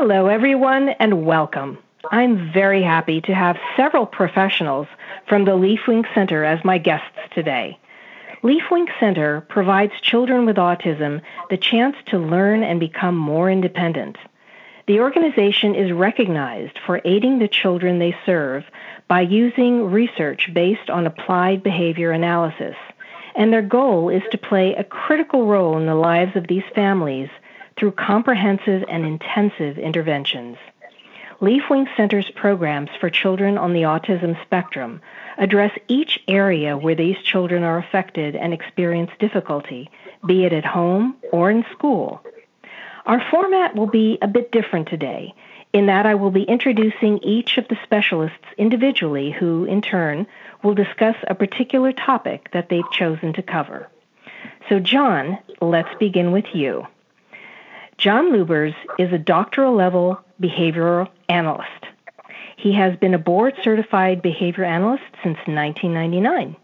Hello, everyone, and welcome. I'm very happy to have several professionals from the LeafWing Center as my guests today. LeafWing Center provides children with autism the chance to learn and become more independent. The organization is recognized for aiding the children they serve by using research based on applied behavior analysis, and their goal is to play a critical role in the lives of these families through comprehensive and intensive interventions. LeafWing Center's programs for children on the autism spectrum address each area where these children are affected and experience difficulty, be it at home or in school. Our format will be a bit different today in that I will be introducing each of the specialists individually who, in turn, will discuss a particular topic that they've chosen to cover. So, John, let's begin with you. John Lubbers is a doctoral level behavioral analyst. He has been a board certified behavior analyst since 1999.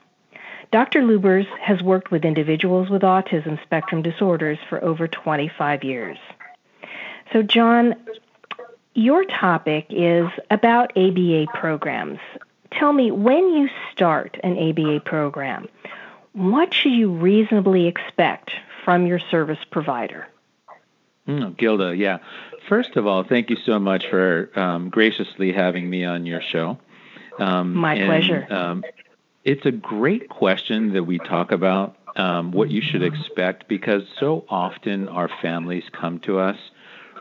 Dr. Lubbers has worked with individuals with autism spectrum disorders for over 25 years. So, John, your topic is about ABA programs. Tell me, when you start an ABA program, what should you reasonably expect from your service provider? Mm, Gilda, yeah. First of all, thank you so much for um, graciously having me on your show. Um, My and, pleasure. Um, it's a great question that we talk about um, what you should expect because so often our families come to us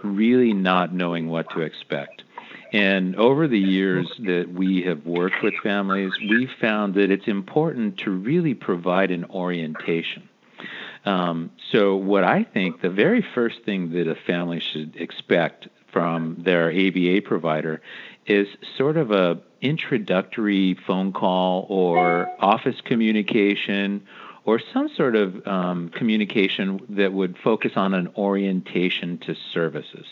really not knowing what to expect. And over the years that we have worked with families, we've found that it's important to really provide an orientation. Um, so, what I think the very first thing that a family should expect from their ABA provider is sort of a introductory phone call or office communication or some sort of um, communication that would focus on an orientation to services.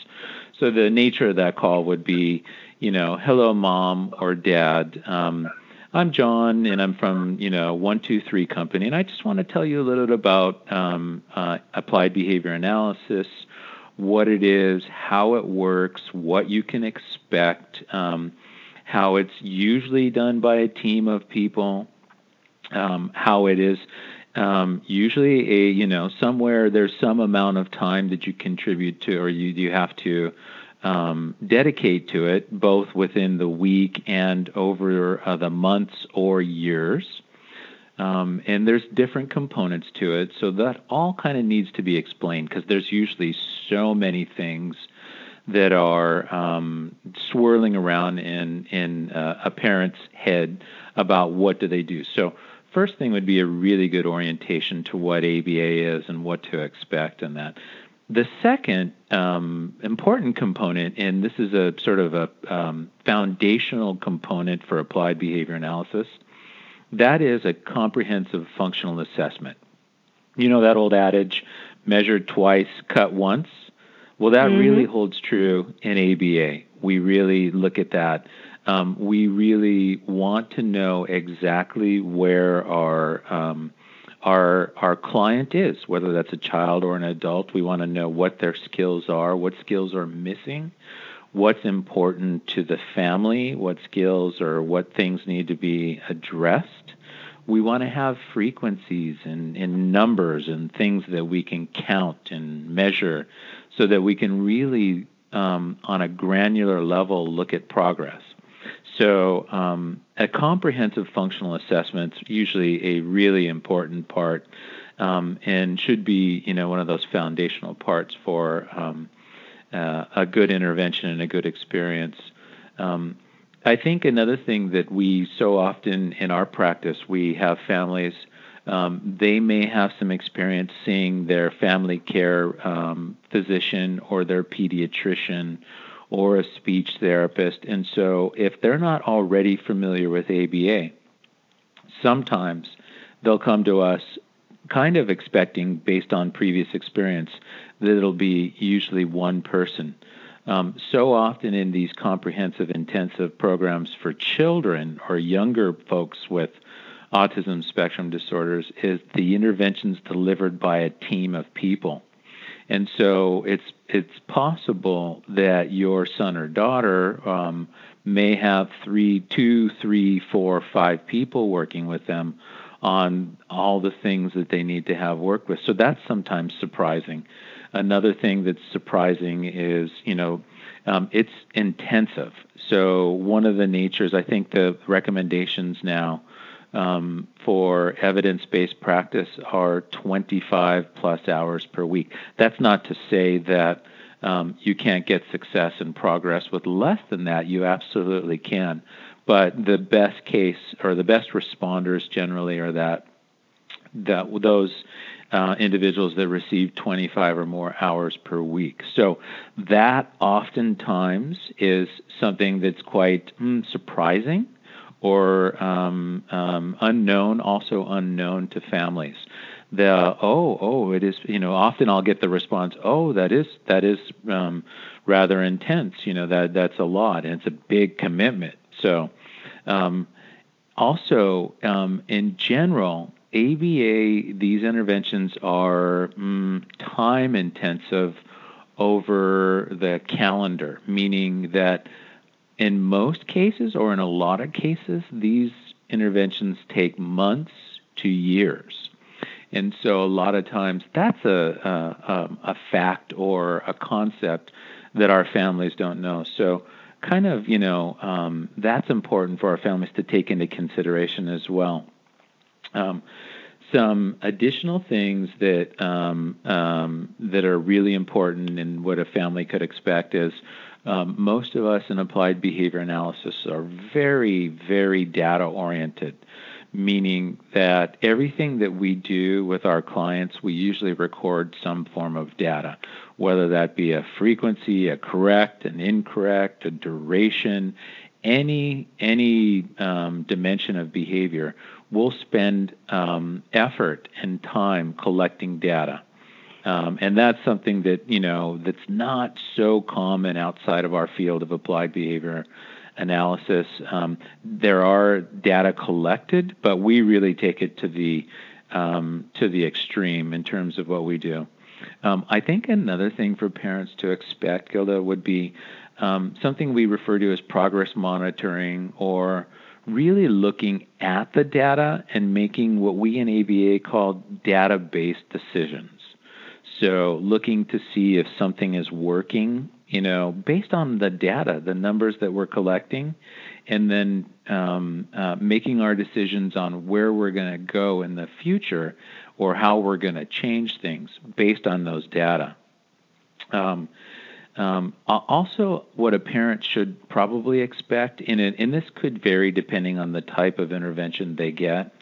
So the nature of that call would be, you know, hello, mom or dad. Um, I'm John, and I'm from you know one two three company, and I just want to tell you a little bit about um, uh, applied behavior analysis, what it is, how it works, what you can expect, um, how it's usually done by a team of people, um, how it is um, usually a you know somewhere there's some amount of time that you contribute to or you you have to um, dedicate to it, both within the week and over uh, the months or years. Um, and there's different components to it, so that all kind of needs to be explained because there's usually so many things that are um, swirling around in in uh, a parent's head about what do they do. So first thing would be a really good orientation to what ABA is and what to expect and that. The second um, important component, and this is a sort of a um, foundational component for applied behavior analysis, that is a comprehensive functional assessment. You know that old adage, measured twice, cut once? Well, that mm-hmm. really holds true in ABA. We really look at that. Um, we really want to know exactly where our um, our our client is, whether that's a child or an adult. We want to know what their skills are, what skills are missing, what's important to the family, what skills or what things need to be addressed. We want to have frequencies and, and numbers and things that we can count and measure so that we can really, um, on a granular level, look at progress. So, um, a comprehensive functional assessment is usually a really important part um, and should be, you know, one of those foundational parts for um, uh, a good intervention and a good experience. Um, I think another thing that we so often in our practice, we have families. Um, they may have some experience seeing their family care um, physician or their pediatrician or a speech therapist. And so, if they're not already familiar with ABA, sometimes they'll come to us kind of expecting, based on previous experience, that it'll be usually one person. Um, so often in these comprehensive intensive programs for children or younger folks with autism spectrum disorders is the interventions delivered by a team of people. And so it's it's possible that your son or daughter um, may have three, two, three, four, five people working with them on all the things that they need to have work with. So that's sometimes surprising. Another thing that's surprising is, you know, um, it's intensive. So one of the natures, I think the recommendations now um, for evidence-based practice are 25 plus hours per week. That's not to say that um, you can't get success and progress with less than that. You absolutely can. But the best case or the best responders generally are that that those uh, individuals that receive 25 or more hours per week. So that oftentimes is something that's quite mm, surprising or um, um, unknown, also unknown to families. The oh oh it is you know often I'll get the response oh that is that is um, rather intense you know that that's a lot and it's a big commitment so um, also um, in general ABA these interventions are mm, time intensive over the calendar meaning that in most cases, or in a lot of cases, these interventions take months to years. And so a lot of times that's a, a, a fact or a concept that our families don't know. So kind of, you know, um, that's important for our families to take into consideration as well. Um, some additional things that um, um, that are really important and what a family could expect is um, most of us in applied behavior analysis are very, very data oriented, meaning that everything that we do with our clients, we usually record some form of data, whether that be a frequency, a correct, an incorrect, a duration, any any um, dimension of behavior. We'll spend um, effort and time collecting data. Um, and that's something that you know that's not so common outside of our field of applied behavior analysis. Um, there are data collected, but we really take it to the um, to the extreme in terms of what we do. Um, I think another thing for parents to expect, Gilda, would be um, something we refer to as progress monitoring or really looking at the data and making what we in ABA call data based decisions. So looking to see if something is working, you know, based on the data, the numbers that we're collecting, and then um, uh, making our decisions on where we're going to go in the future or how we're going to change things based on those data. Um, um, also, what a parent should probably expect, and, and this could vary depending on the type of intervention they get.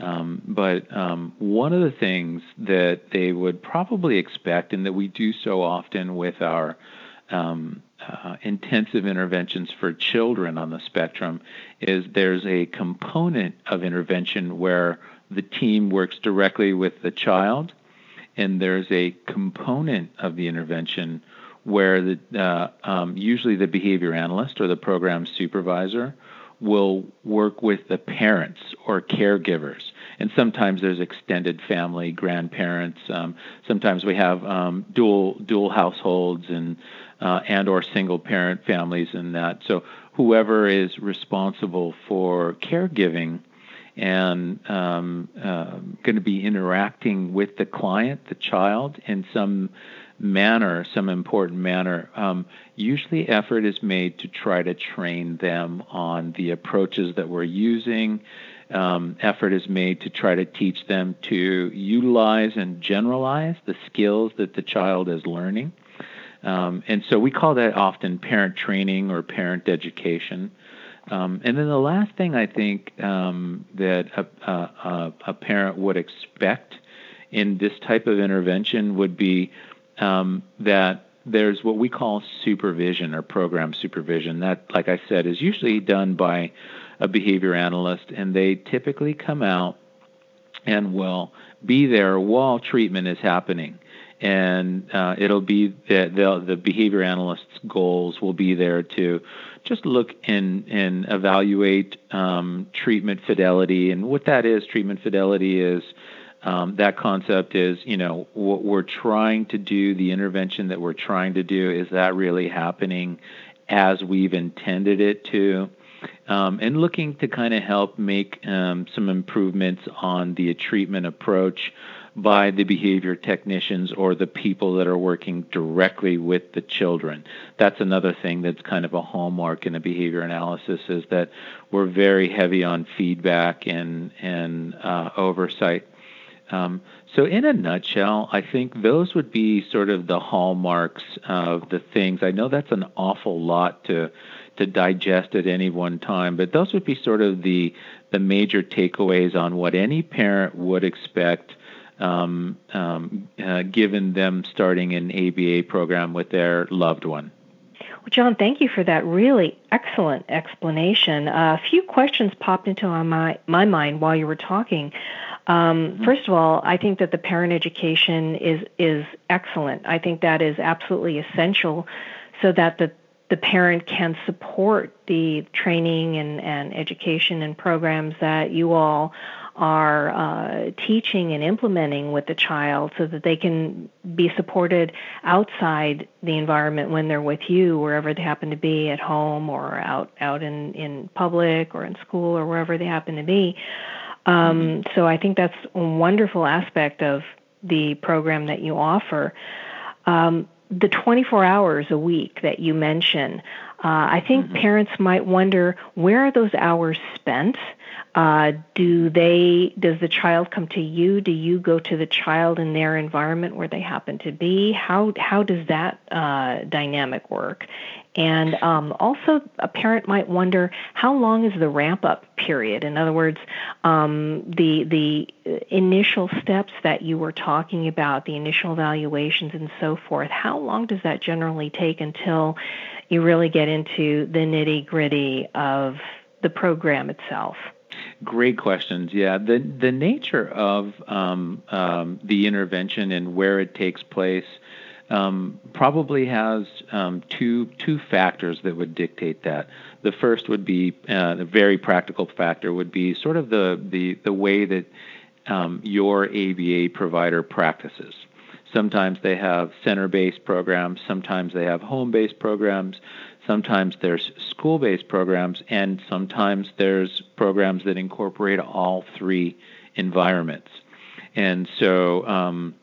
Um, but um, one of the things that they would probably expect, and that we do so often with our um, uh, intensive interventions for children on the spectrum, is there's a component of intervention where the team works directly with the child, and there's a component of the intervention where the uh, um, usually the behavior analyst or the program supervisor will work with the parents or caregivers. And sometimes there's extended family, grandparents. Um, sometimes we have um, dual dual households and uh, and or single parent families and that. So whoever is responsible for caregiving and um, uh, going to be interacting with the client, the child, in some manner, some important manner, um, usually effort is made to try to train them on the approaches that we're using. Um, effort is made to try to teach them to utilize and generalize the skills that the child is learning. Um, and so we call that often parent training or parent education. Um, and then the last thing I think um, that a, a, a, parent would expect in this type of intervention would be um, that there's what we call supervision or program supervision. That, like I said, is usually done by a behavior analyst, and they typically come out and will be there while treatment is happening. And uh, it'll be the, the, the behavior analyst's goals will be there to just look and, and evaluate um, treatment fidelity. And what that is, treatment fidelity is Um, that concept is, you know, what we're trying to do, the intervention that we're trying to do, is that really happening as we've intended it to? Um, and looking to kind of help make um, some improvements on the treatment approach by the behavior technicians or the people that are working directly with the children. That's another thing that's kind of a hallmark in a behavior analysis is that we're very heavy on feedback and and uh, oversight. Um, so, in a nutshell, I think those would be sort of the hallmarks of the things. I know that's an awful lot to to digest at any one time, but those would be sort of the the major takeaways on what any parent would expect um, um, uh, given them starting an ABA program with their loved one. Well, John, thank you for that really excellent explanation. Uh, a few questions popped into my, my mind while you were talking. Um, mm-hmm. First of all, I think that the parent education is is excellent. I think that is absolutely essential, so that the the parent can support the training and, and education and programs that you all are uh, teaching and implementing with the child so that they can be supported outside the environment when they're with you, wherever they happen to be, at home or out, out in, in public or in school or wherever they happen to be. Um, so I think that's a wonderful aspect of the program that you offer. Um, the 24 hours a week that you mention, uh, I think mm-hmm. parents might wonder where are those hours spent? Uh, do they? Does the child come to you? Do you go to the child in their environment where they happen to be? How how does that uh, dynamic work? And um, also, a parent might wonder how long is the ramp up period? In other words, um, the the initial steps that you were talking about, the initial evaluations and so forth. How long does that generally take until you really get into the nitty gritty of the program itself? Great questions. Yeah, the the nature of um, um, the intervention and where it takes place um, probably has um, two two factors that would dictate that. The first would be uh, a very practical factor would be sort of the the the way that um, your ABA provider practices. Sometimes they have center-based programs. Sometimes they have home-based programs. Sometimes there's school based programs, and sometimes there's programs that incorporate all three environments. And so um,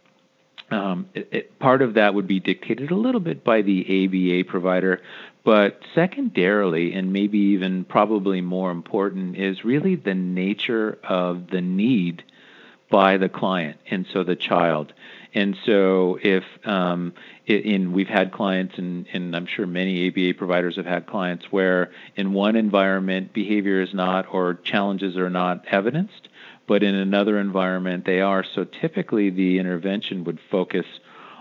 um, it, it, part of that would be dictated a little bit by the ABA provider, but secondarily, and maybe even probably more important, is really the nature of the need by the client and so the child. And so, if um, in we've had clients, and, and I'm sure many ABA providers have had clients where in one environment behavior is not or challenges are not evidenced, but in another environment they are. So typically, the intervention would focus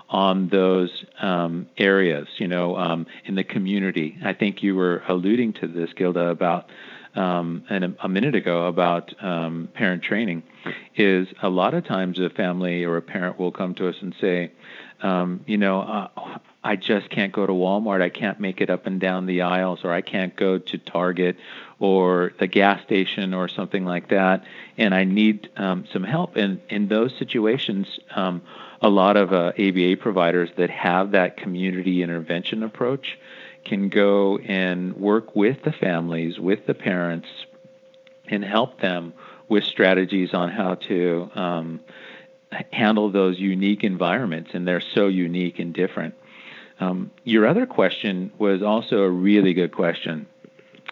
on those um, areas, you know, um, in the community. I think you were alluding to this, Gilda, about um, and a, a, minute ago about um, parent training is a lot of times a family or a parent will come to us and say, um, you know, uh, I just can't go to Walmart. I can't make it up and down the aisles, or I can't go to Target or the gas station or something like that, and I need um, some help. And in those situations, um, a lot of uh, ABA providers that have that community intervention approach can go and work with the families, with the parents, and help them with strategies on how to um, handle those unique environments, and they're so unique and different. Um, your other question was also a really good question,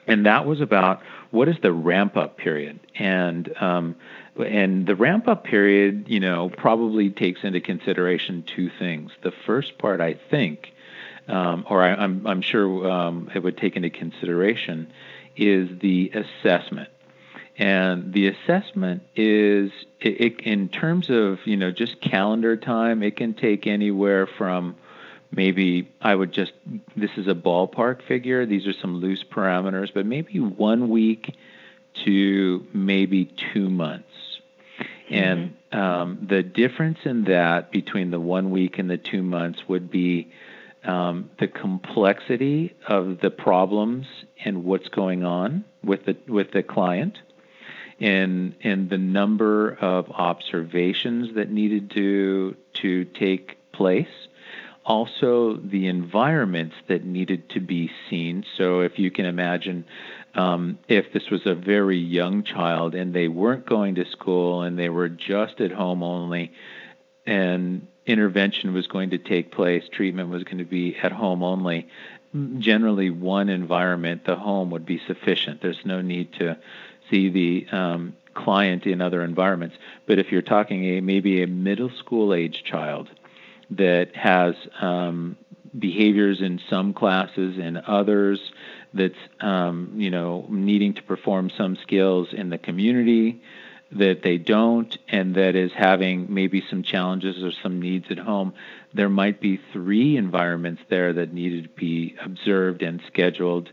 and that was about what is the ramp up period, and um, and the ramp up period, you know, probably takes into consideration two things. The first part, I think, um, or I, am I'm, I'm sure um, it would take into consideration, is the assessment. And the assessment is, it, it, in terms of you know just calendar time, it can take anywhere from maybe I would just this is a ballpark figure. These are some loose parameters, but maybe one week to maybe two months. Mm-hmm. And um, the difference in that between the one week and the two months would be um, the complexity of the problems and what's going on with the with the client, and in the number of observations that needed to to take place also the environments that needed to be seen. So if you can imagine, um, if this was a very young child and they weren't going to school and they were just at home only, and intervention was going to take place, treatment was going to be at home only. Generally, one environment, the home, would be sufficient. There's no need to see the um, client in other environments. But if you're talking a maybe a middle school age child that has um, behaviors in some classes and others that's um, you know needing to perform some skills in the community that they don't and that is having maybe some challenges or some needs at home. There might be three environments there that needed to be observed and scheduled.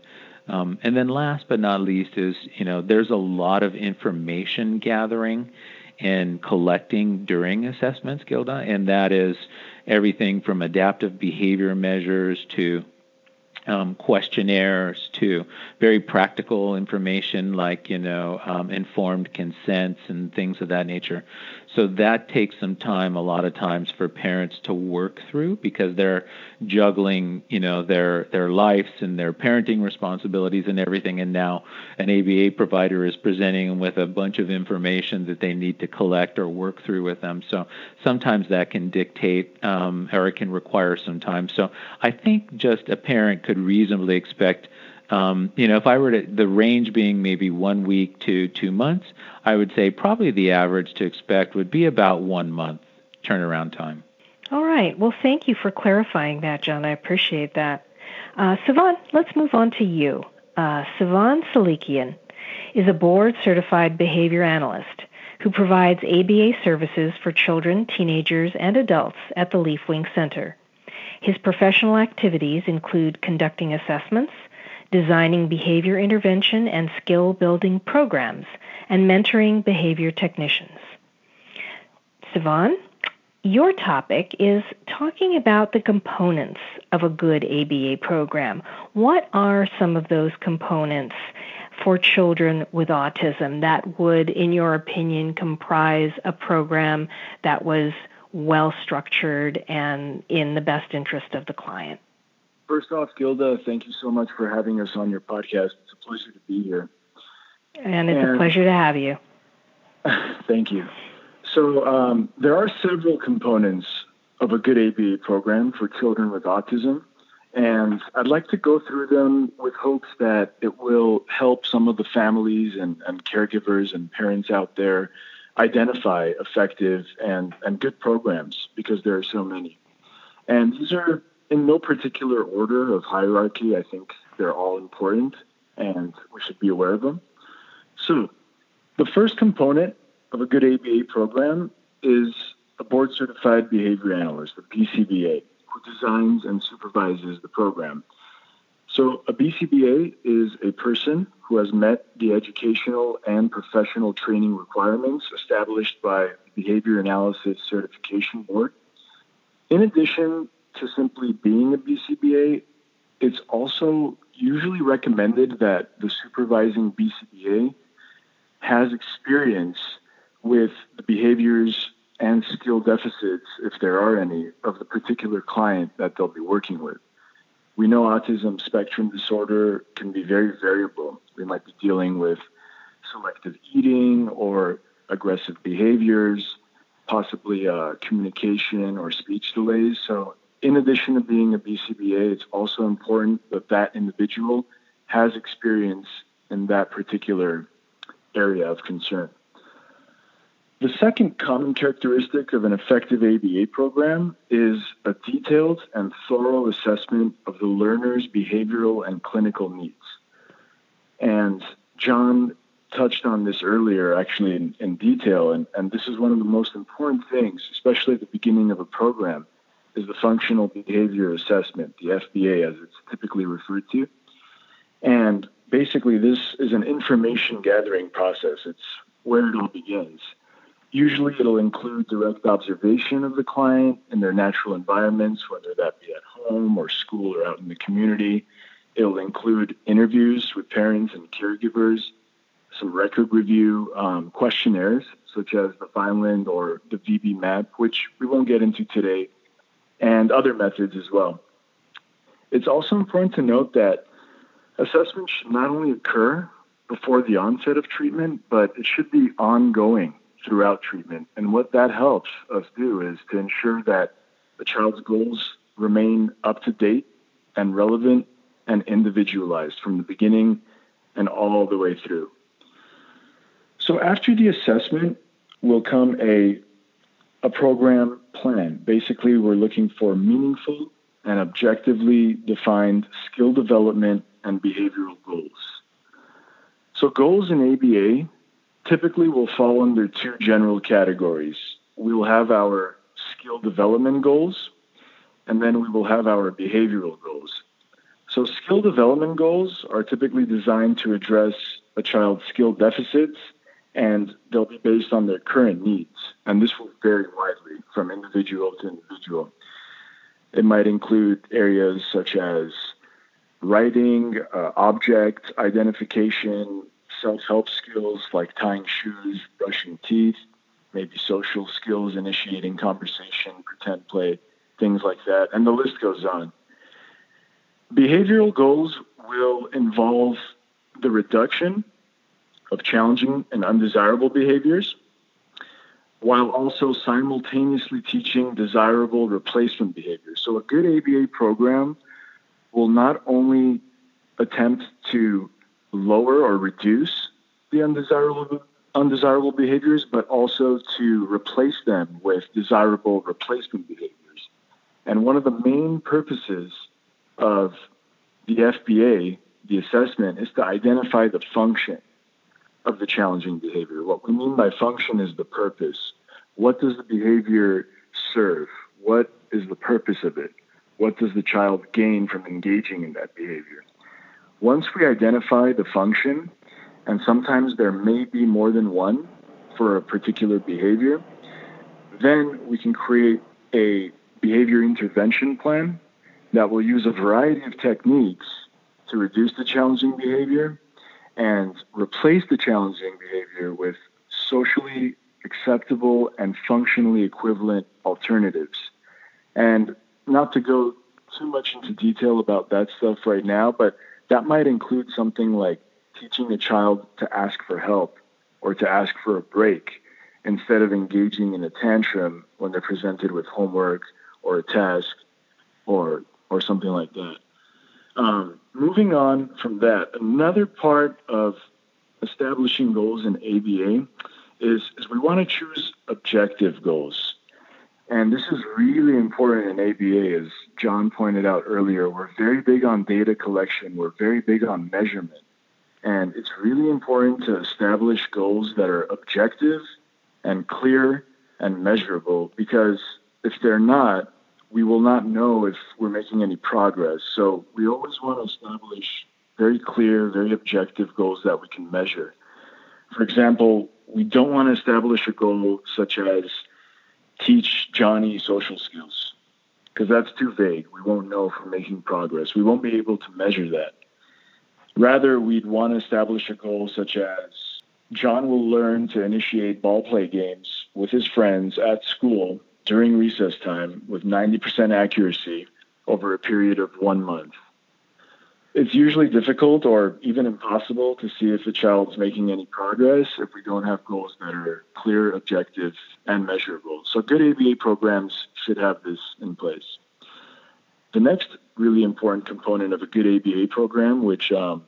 Um, and then last but not least is you know there's a lot of information gathering and collecting during assessments gilda and that is everything from adaptive behavior measures to um, questionnaires to very practical information like you know um, informed consents and things of that nature so that takes some time a lot of times for parents to work through because they're juggling, you know, their their lives and their parenting responsibilities and everything and now an ABA provider is presenting them with a bunch of information that they need to collect or work through with them. So sometimes that can dictate um, or it can require some time. So I think just a parent could reasonably expect um, you know, if I were to the range being maybe one week to two months, I would say probably the average to expect would be about one month turnaround time. All right. Well, thank you for clarifying that, John. I appreciate that. Uh, Sivan, let's move on to you. Uh, Sivan Salikian is a board certified behavior analyst who provides ABA services for children, teenagers, and adults at the Leafwing Center. His professional activities include conducting assessments, designing behavior intervention and skill building programs, and mentoring behavior technicians. Sivan, your topic is talking about the components of a good ABA program. What are some of those components for children with autism that would, in your opinion, comprise a program that was well structured and in the best interest of the client? First off, Gilda, thank you so much for having us on your podcast. It's a pleasure to be here. And it's and, a pleasure to have you. thank you. So, um, there are several components of a good ABA program for children with autism. And I'd like to go through them with hopes that it will help some of the families and, and caregivers and parents out there identify effective and, and good programs because there are so many. And these are in no particular order of hierarchy. I think they're all important and we should be aware of them. So, the first component of a good ABA program is a board certified behavior analyst, a BCBA, who designs and supervises the program. So, a BCBA is a person who has met the educational and professional training requirements established by the Behavior Analysis Certification Board. In addition to simply being a BCBA, it's also usually recommended that the supervising BCBA has experience with the behaviors and skill deficits, if there are any, of the particular client that they'll be working with. We know autism spectrum disorder can be very variable. We might be dealing with selective eating or aggressive behaviors, possibly uh, communication or speech delays. So in addition to being a BCBA, it's also important that that individual has experience in that particular area of concern. The second common characteristic of an effective ABA program is a detailed and thorough assessment of the learner's behavioral and clinical needs. And John touched on this earlier, actually, in, in detail, and, and this is one of the most important things, especially at the beginning of a program is the Functional Behavior Assessment, the FBA as it's typically referred to. And basically, this is an information gathering process. It's where it all begins. Usually, it'll include direct observation of the client in their natural environments, whether that be at home or school or out in the community. It'll include interviews with parents and caregivers, some record review um, questionnaires, such as the Vineland or the VB-MAPP, which we won't get into today, and other methods as well. It's also important to note that assessment should not only occur before the onset of treatment, but it should be ongoing throughout treatment. And what that helps us do is to ensure that the child's goals remain up to date and relevant and individualized from the beginning and all the way through. So after the assessment will come a a program plan. Basically, we're looking for meaningful and objectively defined skill development and behavioral goals. So goals in ABA typically will fall under two general categories. We will have our skill development goals, and then we will have our behavioral goals. So, skill development goals are typically designed to address a child's skill deficits, and they'll be based on their current needs. And this will vary widely from individual to individual. It might include areas such as writing, uh, object identification, self help skills like tying shoes, brushing teeth, maybe social skills, initiating conversation, pretend play, things like that. And the list goes on. Behavioral goals will involve the reduction of challenging and undesirable behaviors while also simultaneously teaching desirable replacement behaviors. So, a good ABA program will not only attempt to lower or reduce the undesirable undesirable behaviors, but also to replace them with desirable replacement behaviors. And one of the main purposes of the FBA, the assessment, is to identify the function of the challenging behavior. What we mean by function is the purpose. What does the behavior serve? What is the purpose of it? What does the child gain from engaging in that behavior? Once we identify the function, and sometimes there may be more than one for a particular behavior, then we can create a behavior intervention plan that will use a variety of techniques to reduce the challenging behavior and replace the challenging behavior with socially acceptable and functionally equivalent alternatives. And not to go too much into detail about that stuff right now, but that might include something like teaching a child to ask for help or to ask for a break instead of engaging in a tantrum when they're presented with homework or a task or or something like that. Um, moving on from that, another part of establishing goals in ABA is, is we want to choose objective goals. And this is really important in ABA, as John pointed out earlier. We're very big on data collection, we're very big on measurement. And it's really important to establish goals that are objective and clear and measurable because if they're not, we will not know if we're making any progress. So we always want to establish very clear, very objective goals that we can measure. For example, we don't want to establish a goal such as teach Johnny social skills because that's too vague. We won't know if we're making progress. We won't be able to measure that. Rather, we'd want to establish a goal such as John will learn to initiate ball play games with his friends at school during recess time with 90% accuracy over a period of one month. It's usually difficult or even impossible to see if a child's making any progress if we don't have goals that are clear, objective, and measurable. So, good ABA programs should have this in place. The next really important component of a good ABA program, which um,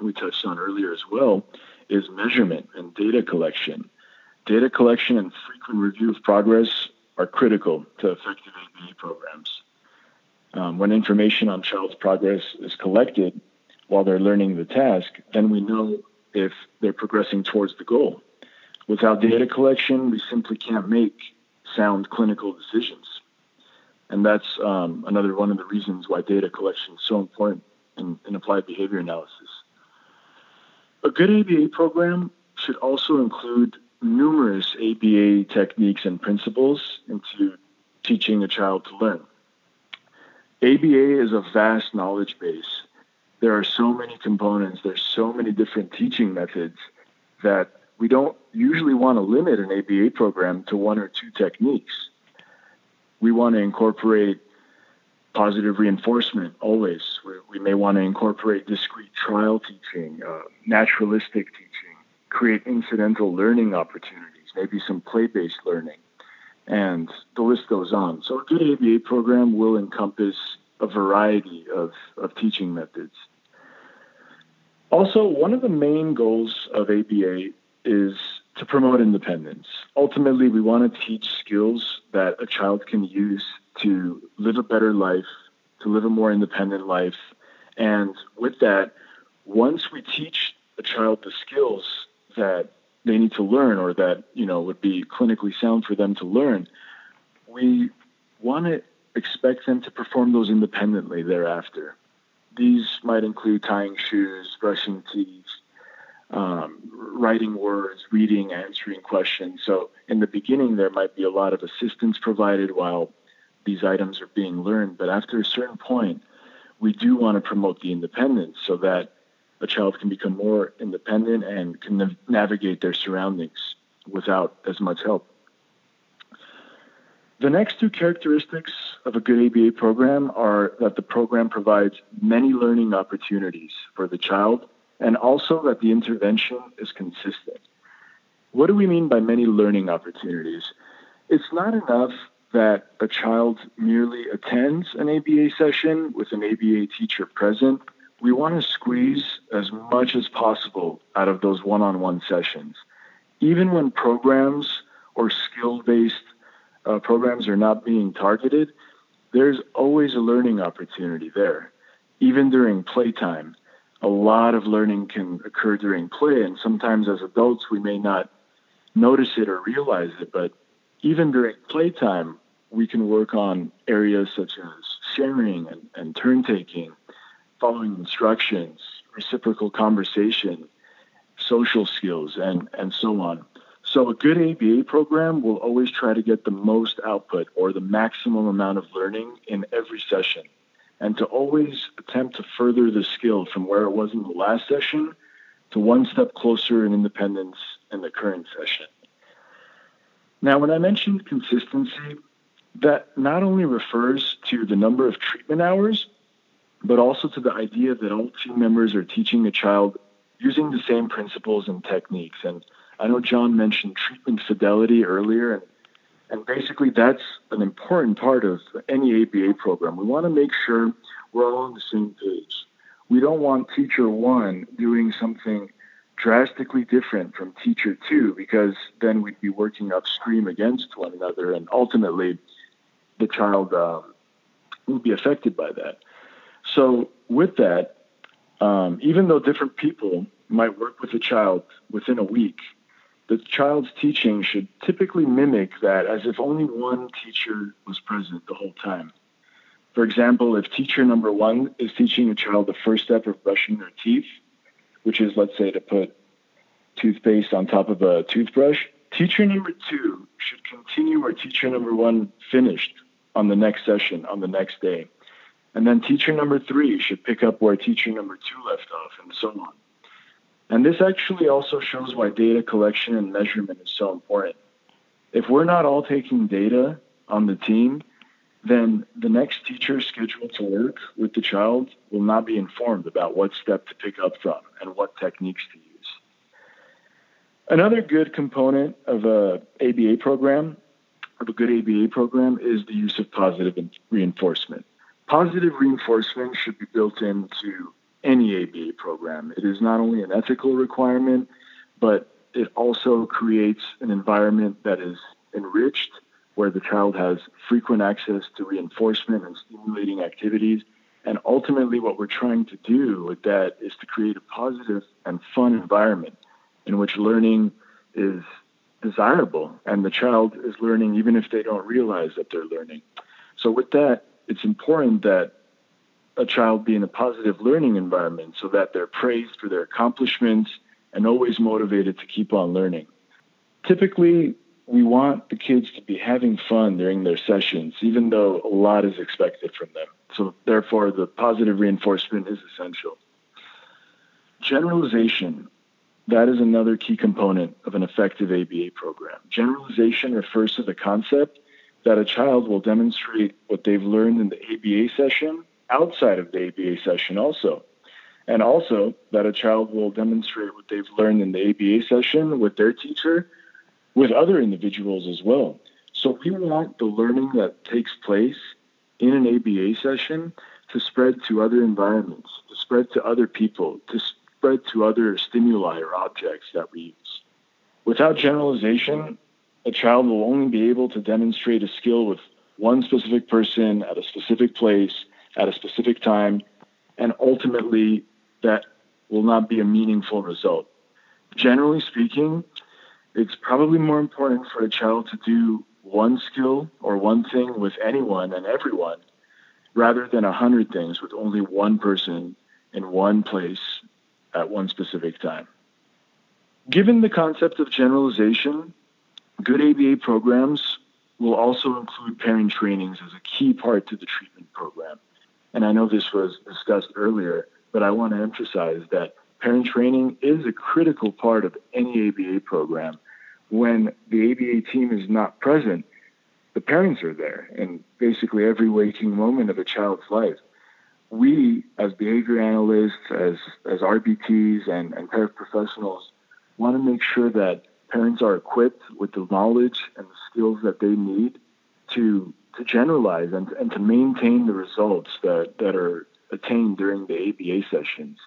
we touched on earlier as well, is measurement and data collection. Data collection and frequent review of progress are critical to effective ABA programs. Um, when information on child's progress is collected while they're learning the task, then we know if they're progressing towards the goal. Without data collection, we simply can't make sound clinical decisions. And that's um, another one of the reasons why data collection is so important in, in applied behavior analysis. A good ABA program should also include numerous ABA techniques and principles into teaching a child to learn. ABA is a vast knowledge base. There are so many components, there's so many different teaching methods that we don't usually want to limit an ABA program to one or two techniques. We want to incorporate positive reinforcement always. We, may want to incorporate discrete trial teaching, uh, naturalistic teaching, create incidental learning opportunities, maybe some play based learning, and the list goes on. So, a good ABA program will encompass a variety of, of teaching methods. Also, one of the main goals of ABA is to promote independence. Ultimately, we want to teach skills that a child can use to live a better life, to live a more independent life. And with that, once we teach a child the skills that they need to learn or that, you know, would be clinically sound for them to learn, we want to expect them to perform those independently thereafter. These might include tying shoes, brushing teeth, um, writing words, reading, answering questions. So in the beginning, there might be a lot of assistance provided while these items are being learned. But after a certain point, we do want to promote the independence so that a child can become more independent and can nav- navigate their surroundings without as much help. The next two characteristics of a good ABA program are that the program provides many learning opportunities for the child and also that the intervention is consistent. What do we mean by many learning opportunities? It's not enough that a child merely attends an ABA session with an ABA teacher present. We want to squeeze as much as possible out of those one on one sessions. Even when programs or skill based uh, programs are not being targeted, there's always a learning opportunity there. Even during playtime, a lot of learning can occur during play, and sometimes as adults we may not notice it or realize it, but even during playtime, we can work on areas such as sharing and, and turn taking, following instructions, reciprocal conversation, social skills, and, and so on. So, a good ABA program will always try to get the most output or the maximum amount of learning in every session, and to always attempt to further the skill from where it was in the last session to one step closer in independence in the current session. Now, when I mentioned consistency, that not only refers to the number of treatment hours, but also to the idea that all team members are teaching a child using the same principles and techniques. And I know John mentioned treatment fidelity earlier, and, and basically that's an important part of any ABA program. We want to make sure we're all on the same page. We don't want teacher one doing something drastically different from teacher two because then we'd be working upstream against one another and ultimately the child um, will be affected by that. So with that, um, even though different people might work with a child within a week, the child's teaching should typically mimic that as if only one teacher was present the whole time. For example, if teacher number one is teaching a child the first step of brushing their teeth, which is, let's say, to put toothpaste on top of a toothbrush, teacher number two should continue where teacher number one finished on the next session, on the next day. And then teacher number three should pick up where teacher number two left off, and so on. And this actually also shows why data collection and measurement is so important. If we're not all taking data on the team, then the next teacher scheduled to work with the child will not be informed about what step to pick up from and what techniques to use. Another good component of a ABA program, of a good ABA program, is the use of positive reinforcement. Positive reinforcement should be built into any ABA program. It is not only an ethical requirement, but it also creates an environment that is enriched, where the child has frequent access to reinforcement and stimulating activities. And ultimately, what we're trying to do with that is to create a positive and fun environment in which learning is desirable and the child is learning even if they don't realize that they're learning. So, with that, it's important that a child be in a positive learning environment so that they're praised for their accomplishments and always motivated to keep on learning. Typically, we want the kids to be having fun during their sessions, even though a lot is expected from them. So, therefore, the positive reinforcement is essential. Generalization that is another key component of an effective ABA program. Generalization refers to the concept that a child will demonstrate what they've learned in the ABA session outside of the ABA session also. And also that a child will demonstrate what they've learned in the ABA session with their teacher, with other individuals as well. So we want the learning that takes place in an ABA session to spread to other environments, to spread to other people, to spread to other stimuli or objects that we use. Without generalization, a child will only be able to demonstrate a skill with one specific person at a specific place at a specific time, and ultimately that will not be a meaningful result. Generally speaking, it's probably more important for a child to do one skill or one thing with anyone and everyone rather than a hundred things with only one person in one place at one specific time. Given the concept of generalization, good ABA programs will also include parent trainings as a key part to the treatment program. And I know this was discussed earlier, but I want to emphasize that parent training is a critical part of any ABA program. When the ABA team is not present, the parents are there in basically every waking moment of a child's life. We, as behavior analysts, as, as RBTs and, and paraprofessionals, want to make sure that parents are equipped with the knowledge and the skills that they need to to generalize and, and to maintain the results that, that are attained during the ABA sessions.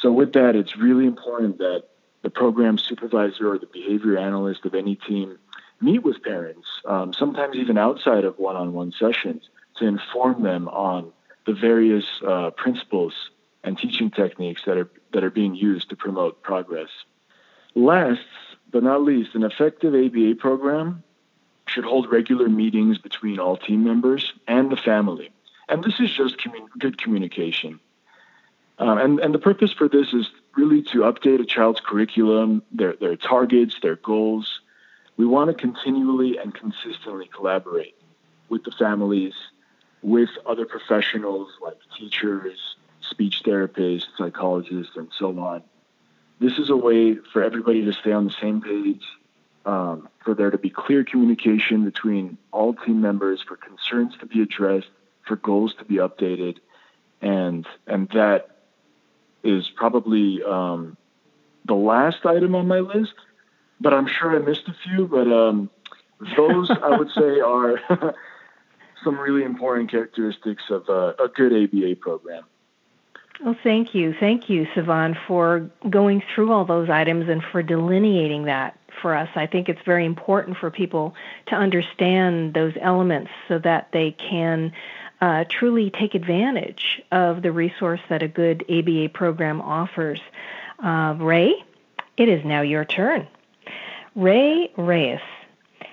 So with that, it's really important that the program supervisor or the behavior analyst of any team meet with parents, um, sometimes even outside of one-on-one sessions, to inform them on the various uh, principles and teaching techniques that are that are being used to promote progress. Last but not least, an effective ABA program should hold regular meetings between all team members and the family. And this is just commun- good communication. Uh, and, and the purpose for this is really to update a child's curriculum, their, their targets, their goals. We want to continually and consistently collaborate with the families, with other professionals like teachers, speech therapists, psychologists, and so on. This is a way for everybody to stay on the same page um, for there to be clear communication between all team members, for concerns to be addressed, for goals to be updated, and and that is probably um, the last item on my list. But I'm sure I missed a few. But um, those I would say are some really important characteristics of a, a good ABA program. Well, thank you. Thank you, Sivan, for going through all those items and for delineating that for us. I think it's very important for people to understand those elements so that they can uh, truly take advantage of the resource that a good ABA program offers. Uh, Ray, it is now your turn. Ray Reyes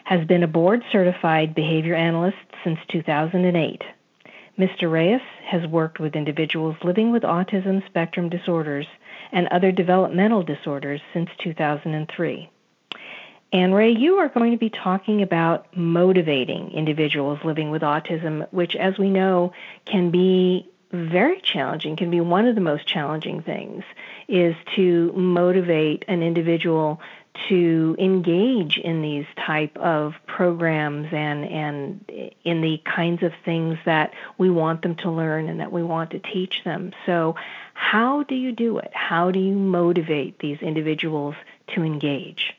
has been a board certified behavior analyst since 2008. Mr. Reyes has worked with individuals living with autism spectrum disorders and other developmental disorders since 2003. And Ray, you are going to be talking about motivating individuals living with autism, which, as we know, can be very challenging, can be one of the most challenging things, is to motivate an individual to engage in these type of programs and and in the kinds of things that we want them to learn and that we want to teach them. So how do you do it? How do you motivate these individuals to engage?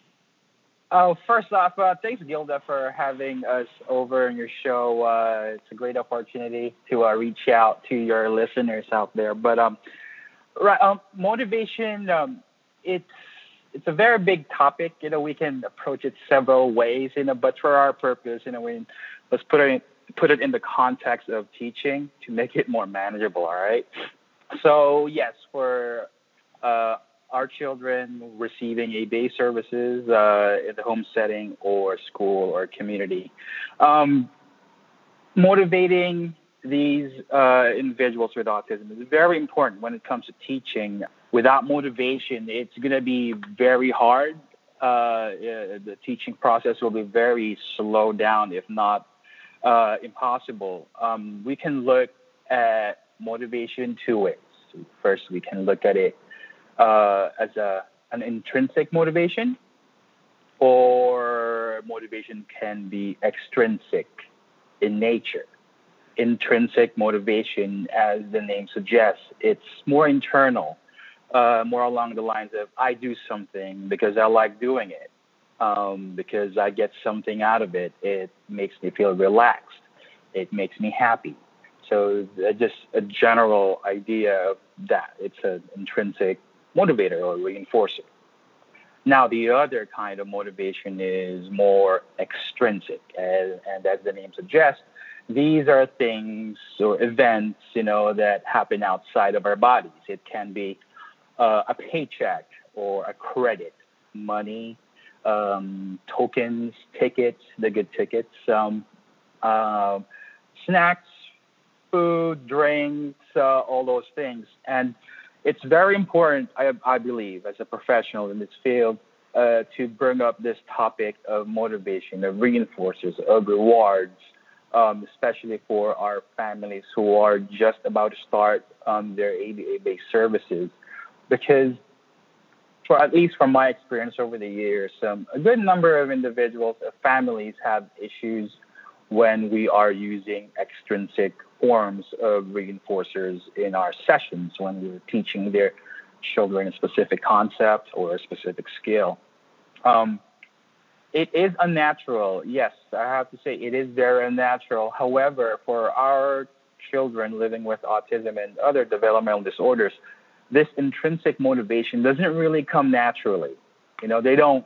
Oh, first off, uh, thanks, Gilda, for having us over on your show. Uh, it's a great opportunity to uh, reach out to your listeners out there. But um, right, um, motivation, um, it's it's a very big topic. You know, we can approach it several ways. You know, but for our purpose, you know, we let's put it put it in the context of teaching to make it more manageable. All right. So yes, for uh, our children receiving ABA services uh, in the home setting or school or community. Um, motivating these uh, individuals with autism is very important when it comes to teaching. Without motivation, it's going to be very hard. Uh, the teaching process will be very slowed down, if not uh, impossible. Um, we can look at motivation two ways. First, we can look at it uh, as a an intrinsic motivation, or motivation can be extrinsic in nature. Intrinsic motivation, as the name suggests, it's more internal, uh, more along the lines of I do something because I like doing it, um, because I get something out of it. It makes me feel relaxed. It makes me happy. So uh, just a general idea of that. It's an intrinsic motivator or reinforcer. Now, the other kind of motivation is more extrinsic, and, and as the name suggests, these are things or events, you know, that happen outside of our bodies. It can be uh, a paycheck or a credit, money, um, tokens, tickets, the good tickets, um, uh, snacks, food, drinks, uh, all those things. And it's very important, I, I believe, as a professional in this field, uh, to bring up this topic of motivation, of reinforcers, of rewards, um, especially for our families who are just about to start um, their ABA-based services, because for at least from my experience over the years, um, a good number of individuals, uh, families have issues when we are using extrinsic forms of reinforcers in our sessions when we're teaching their children a specific concept or a specific skill. Um, it is unnatural, yes, I have to say it is very unnatural. However, for our children living with autism and other developmental disorders, this intrinsic motivation doesn't really come naturally. You know, they don't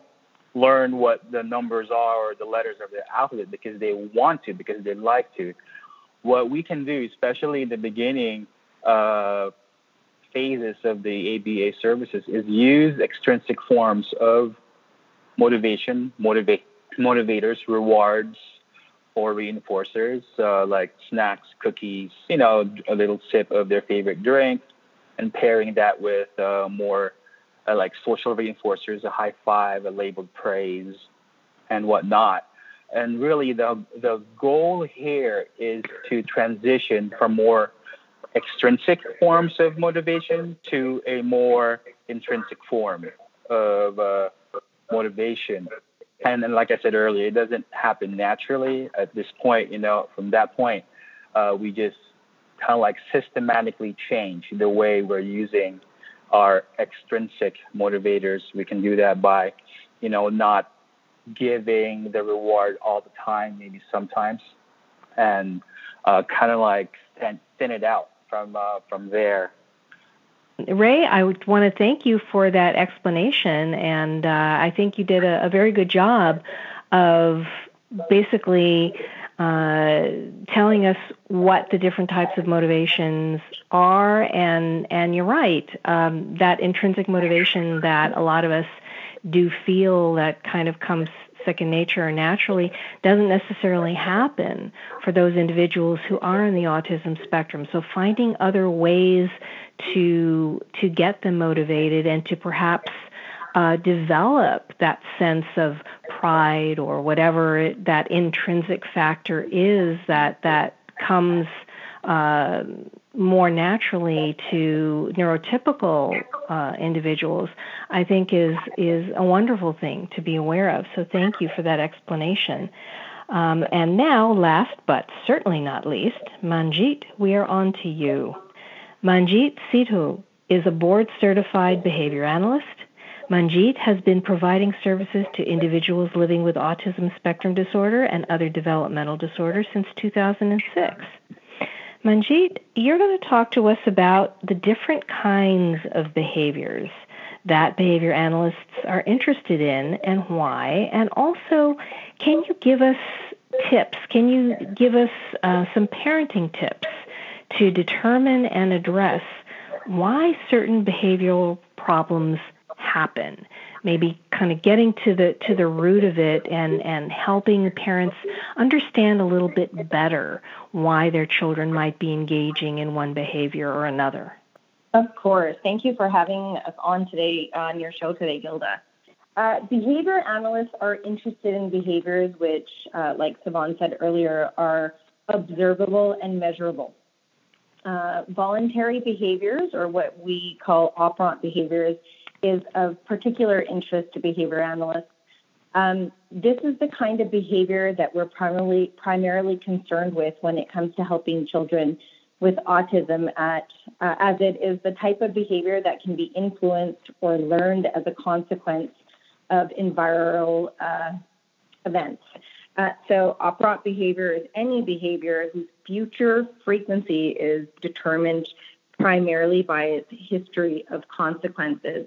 learn what the numbers are or the letters of the alphabet because they want to, because they like to. What we can do, especially in the beginning uh, phases of the ABA services, is use extrinsic forms of motivation, motivate, motivators, rewards, or reinforcers uh, like snacks, cookies, you know, a little sip of their favorite drink, and pairing that with uh, more uh, like social reinforcers, a high five, a labeled praise, and whatnot. And really, the the goal here is to transition from more extrinsic forms of motivation to a more intrinsic form of uh, motivation. And, and like I said earlier, it doesn't happen naturally at this point. You know, from that point, uh, we just kind of like systematically change the way we're using our extrinsic motivators. We can do that by, you know, not giving the reward all the time, maybe sometimes, and uh, kind of like thin, thin it out from uh, from there. Ray, I would want to thank you for that explanation, and uh, I think you did a, a very good job of basically uh, telling us what the different types of motivations are, and and you're right. Um, that intrinsic motivation that a lot of us do feel that kind of comes second nature or naturally doesn't necessarily happen for those individuals who are in the autism spectrum. So finding other ways to to get them motivated and to perhaps uh, develop that sense of pride or whatever it, that intrinsic factor is that that comes uh, more naturally to neurotypical uh, individuals, I think is is a wonderful thing to be aware of. So thank you for that explanation. Um, and now, last but certainly not least, Manjeet, we are on to you. Manjeet Sidhu is a board certified behavior analyst Manjeet has been providing services to individuals living with autism spectrum disorder and other developmental disorders since 2006. Manjeet, you're going to talk to us about the different kinds of behaviors that behavior analysts are interested in and why, and also, can you give us tips? Can you give us uh, some parenting tips to determine and address why certain behavioral problems happen. Maybe kind of getting to the to the root of it and and helping parents understand a little bit better why their children might be engaging in one behavior or another. Of course. Thank you for having us on today on your show today gilda. Uh, behavior analysts are interested in behaviors which uh, like Sivan said earlier are observable and measurable uh, voluntary behaviors or what we call operant behaviors is of particular interest to behavior analysts. Um, this is the kind of behavior that we're primarily primarily concerned with when it comes to helping children with autism at uh, as it is the type of behavior that can be influenced or learned as a consequence of environmental uh, events. Uh, so operant behavior is any behavior whose future frequency is determined primarily by its history of consequences.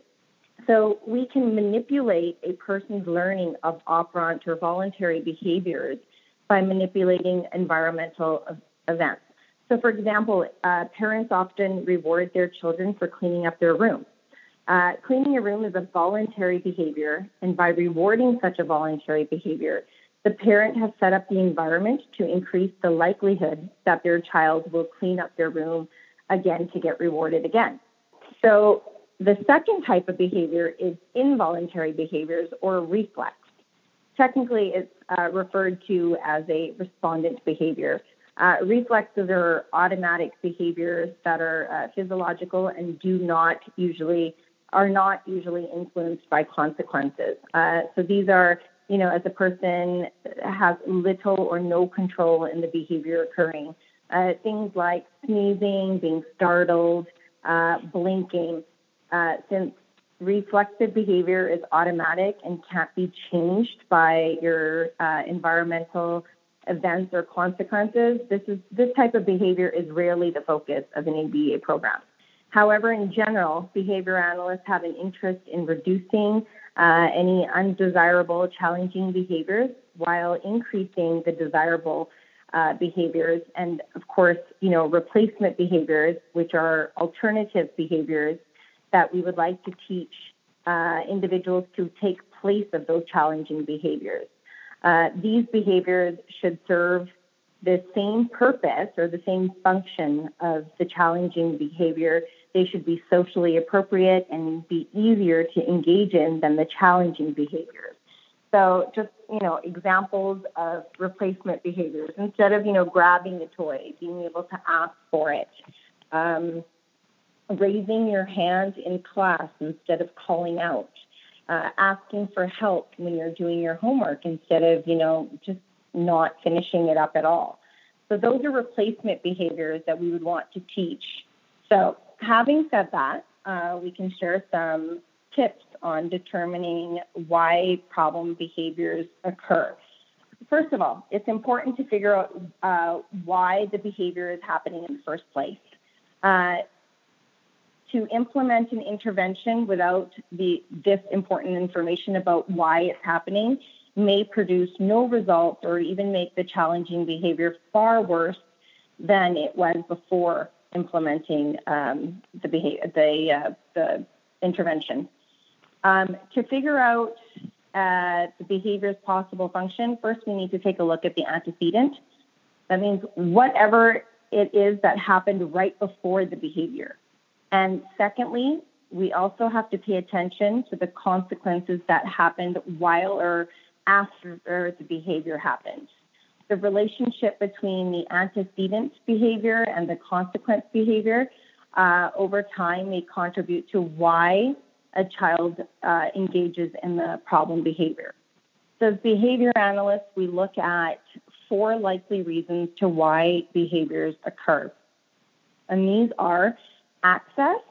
So we can manipulate a person's learning of operant or voluntary behaviors by manipulating environmental events. So, for example, uh, parents often reward their children for cleaning up their room. Uh, cleaning a room is a voluntary behavior, and by rewarding such a voluntary behavior, the parent has set up the environment to increase the likelihood that their child will clean up their room again to get rewarded again. So, the second type of behavior is involuntary behaviors or reflex. Technically, it's uh, referred to as a respondent behavior. Uh, reflexes are automatic behaviors that are uh, physiological and do not usually are not usually influenced by consequences. Uh, so these are, you know, as a person has little or no control in the behavior occurring. Uh, things like sneezing, being startled, uh, blinking. Uh, since reflexive behavior is automatic and can't be changed by your environmental events or consequences, this is this type of behavior is rarely the focus of an ABA program. However, in general, behavior analysts have an interest in reducing uh, any undesirable, challenging behaviors while increasing the desirable uh, behaviors, and of course, you know, replacement behaviors, which are alternative behaviors that we would like to teach uh, individuals to take place of those challenging behaviors. Uh, these behaviors should serve the same purpose or the same function of the challenging behavior. They should be socially appropriate and be easier to engage in than the challenging behaviors. So just, you know, examples of replacement behaviors. Instead of, you know, grabbing the toy, being able to ask for it. Um, raising your hand in class instead of calling out uh, asking for help when you're doing your homework instead of, you know, just not finishing it up at all. So those are replacement behaviors that we would want to teach. So having said that, uh, we can share some tips on determining why problem behaviors occur. First of all, it's important to figure out uh, why the behavior is happening in the first place. Uh, to implement an intervention without the, this important information about why it's happening may produce no results or even make the challenging behavior far worse than it was before implementing um, the, behavior, the, uh, the intervention. Um, to figure out uh, the behavior's possible function, first we need to take a look at the antecedent. That means whatever it is that happened right before the behavior. And secondly, we also have to pay attention to the consequences that happened while or after the behavior happened. The relationship between the antecedent behavior and the consequence behavior uh, over time may contribute to why a child uh, engages in the problem behavior. So, as behavior analysts, we look at four likely reasons to why behaviors occur. And these are access,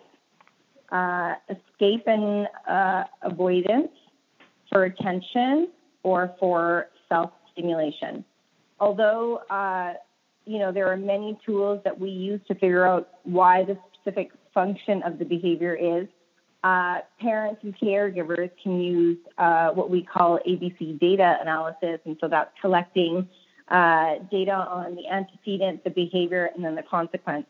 uh, escape and uh, avoidance, for attention, or for self stimulation. Although, uh, you know, there are many tools that we use to figure out why the specific function of the behavior is. Uh, parents and caregivers can use uh, what we call ABC data analysis, and so that's collecting uh, data on the antecedent, the behavior, and then the consequence.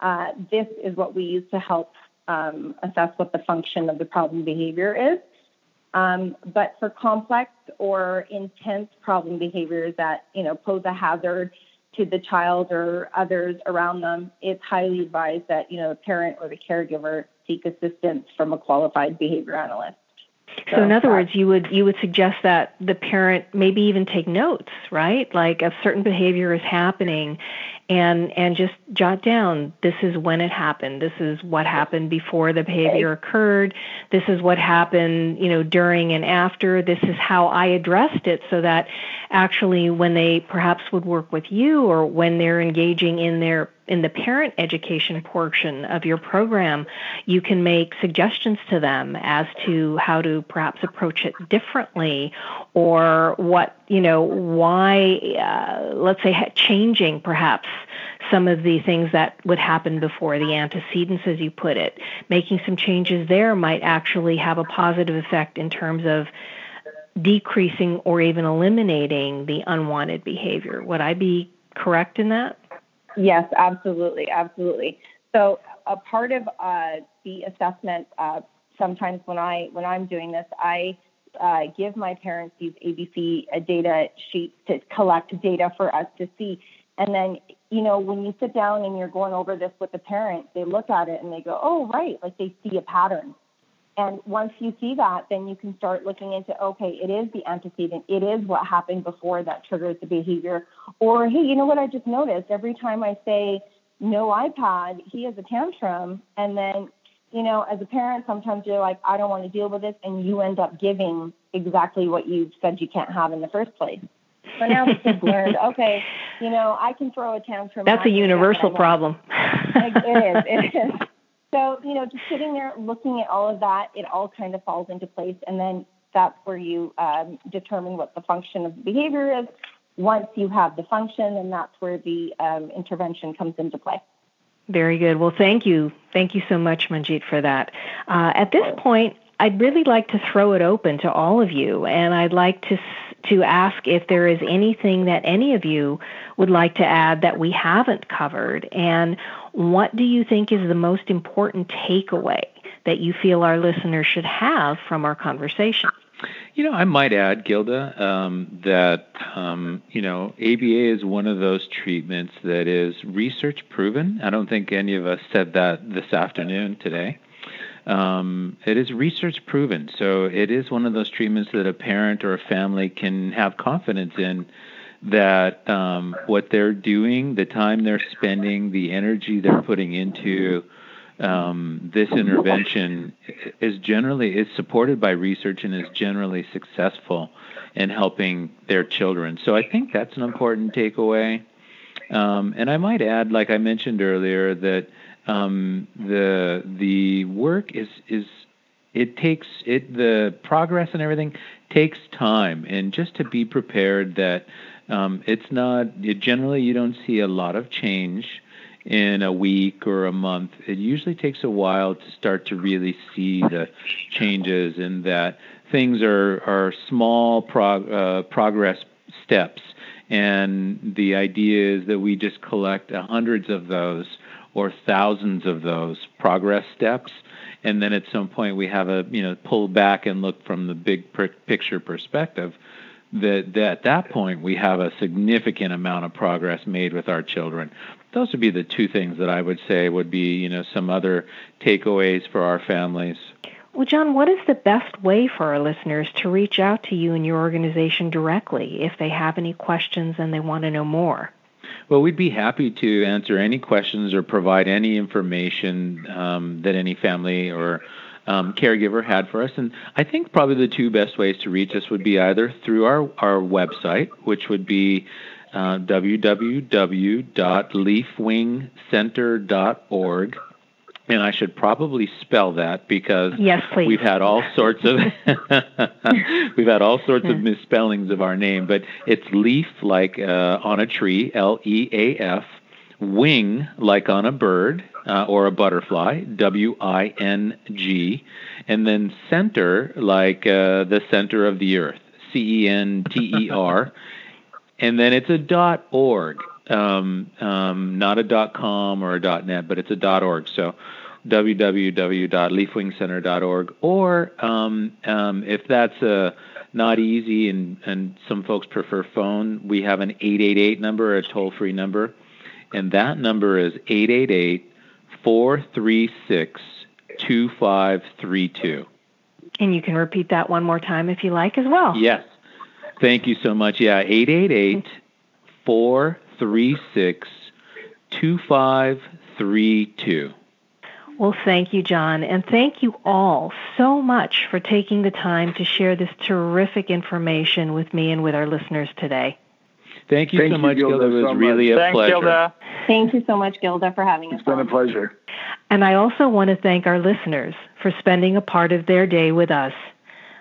Uh, this is what we use to help um, assess what the function of the problem behavior is. Um, but for complex or intense problem behaviors that you know pose a hazard to the child or others around them, it's highly advised that you know the parent or the caregiver seek assistance from a qualified behavior analyst. So, in other words, you would you would suggest that the parent maybe even take notes, right? Like a certain behavior is happening and and just jot down this is when it happened. This is what happened before the behavior occurred. This is what happened you know during and after. This is how i addressed it so that actually when they perhaps would work with you or when they're engaging in their in the parent education portion of your program, you can make suggestions to them as to how to perhaps approach it differently or what, you know, why, uh, let's say, changing perhaps some of the things that would happen before the antecedents, as you put it. Making some changes there might actually have a positive effect in terms of decreasing or even eliminating the unwanted behavior. Would I be correct in that? Yes, absolutely, absolutely. So a part of uh, the assessment, uh, sometimes when I when I'm doing this, I uh, give my parents these ABC data sheets to collect data for us to see. And then, you know, when you sit down and you're going over this with the parent, they look at it and they go, "Oh, right," like they see a pattern. And once you see that, then you can start looking into okay, it is the antecedent, it is what happened before that triggers the behavior. Or hey, you know what I just noticed? Every time I say no iPad, he has a tantrum. And then, you know, as a parent, sometimes you're like, I don't want to deal with this. And you end up giving exactly what you said you can't have in the first place. So now the kids learned, okay, you know, I can throw a tantrum. That's a universal problem. it is. It is. So, you know, just sitting there looking at all of that, it all kind of falls into place. And then that's where you um, determine what the function of the behavior is. Once you have the function, then that's where the um, intervention comes into play. Very good. Well, thank you. Thank you so much, Manjeet, for that. Uh, at this point, I'd really like to throw it open to all of you, and I'd like to to ask if there is anything that any of you would like to add that we haven't covered, and what do you think is the most important takeaway that you feel our listeners should have from our conversation? You know, I might add, Gilda, um, that um, you know ABA is one of those treatments that is research proven. I don't think any of us said that this afternoon today. Um, it is research proven. So it is one of those treatments that a parent or a family can have confidence in that um, what they're doing, the time they're spending, the energy they're putting into um, this intervention is generally is supported by research and is generally successful in helping their children. So I think that's an important takeaway. Um, and I might add, like I mentioned earlier, that um, the the work is is it takes it the progress and everything takes time, and just to be prepared that um, it's not it, generally you don't see a lot of change in a week or a month. It usually takes a while to start to really see the changes, and that things are are small prog- uh, progress steps. And the idea is that we just collect hundreds of those or thousands of those progress steps. And then at some point we have a you know pull back and look from the big picture perspective that, that at that point we have a significant amount of progress made with our children. Those would be the two things that i would say would be you know some other takeaways for our families. Well, John, what is the best way for our listeners to reach out to you and your organization directly if they have any questions and they want to know more? Well, we'd be happy to answer any questions or provide any information um, that any family or um, caregiver had for us. And I think probably the two best ways to reach us would be either through our, our website, which would be uh, www.leafwingcenter.org and I should probably spell that because yes, we've had all sorts of we've had all sorts of misspellings of our name, but it's leaf like uh, on a tree, L E A F, wing like on a bird uh, or a butterfly, W I N G, and then center like uh, the center of the earth, C E N T E R, and then it's a dot org um, um, not a dot com or a dot net, but it's a dot org. So www.leafwingcenter.org, or um, um, if that's uh, not easy and, and some folks prefer phone, we have an 888 number, a toll free number, and that number is 888 436 2532. And you can repeat that one more time if you like as well. Yes. Thank you so much. Yeah, 888 436 2532. Well, thank you, John, and thank you all so much for taking the time to share this terrific information with me and with our listeners today. Thank you Thank so you, much, Gilda, Gilda. It was so really much. a Thanks, pleasure. Gilda. Thank you so much, Gilda, for having us It's been a pleasure. And I also want to thank our listeners for spending a part of their day with us.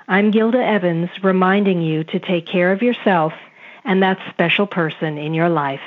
I'm Gilda Evans, reminding you to take care of yourself and that special person in your life.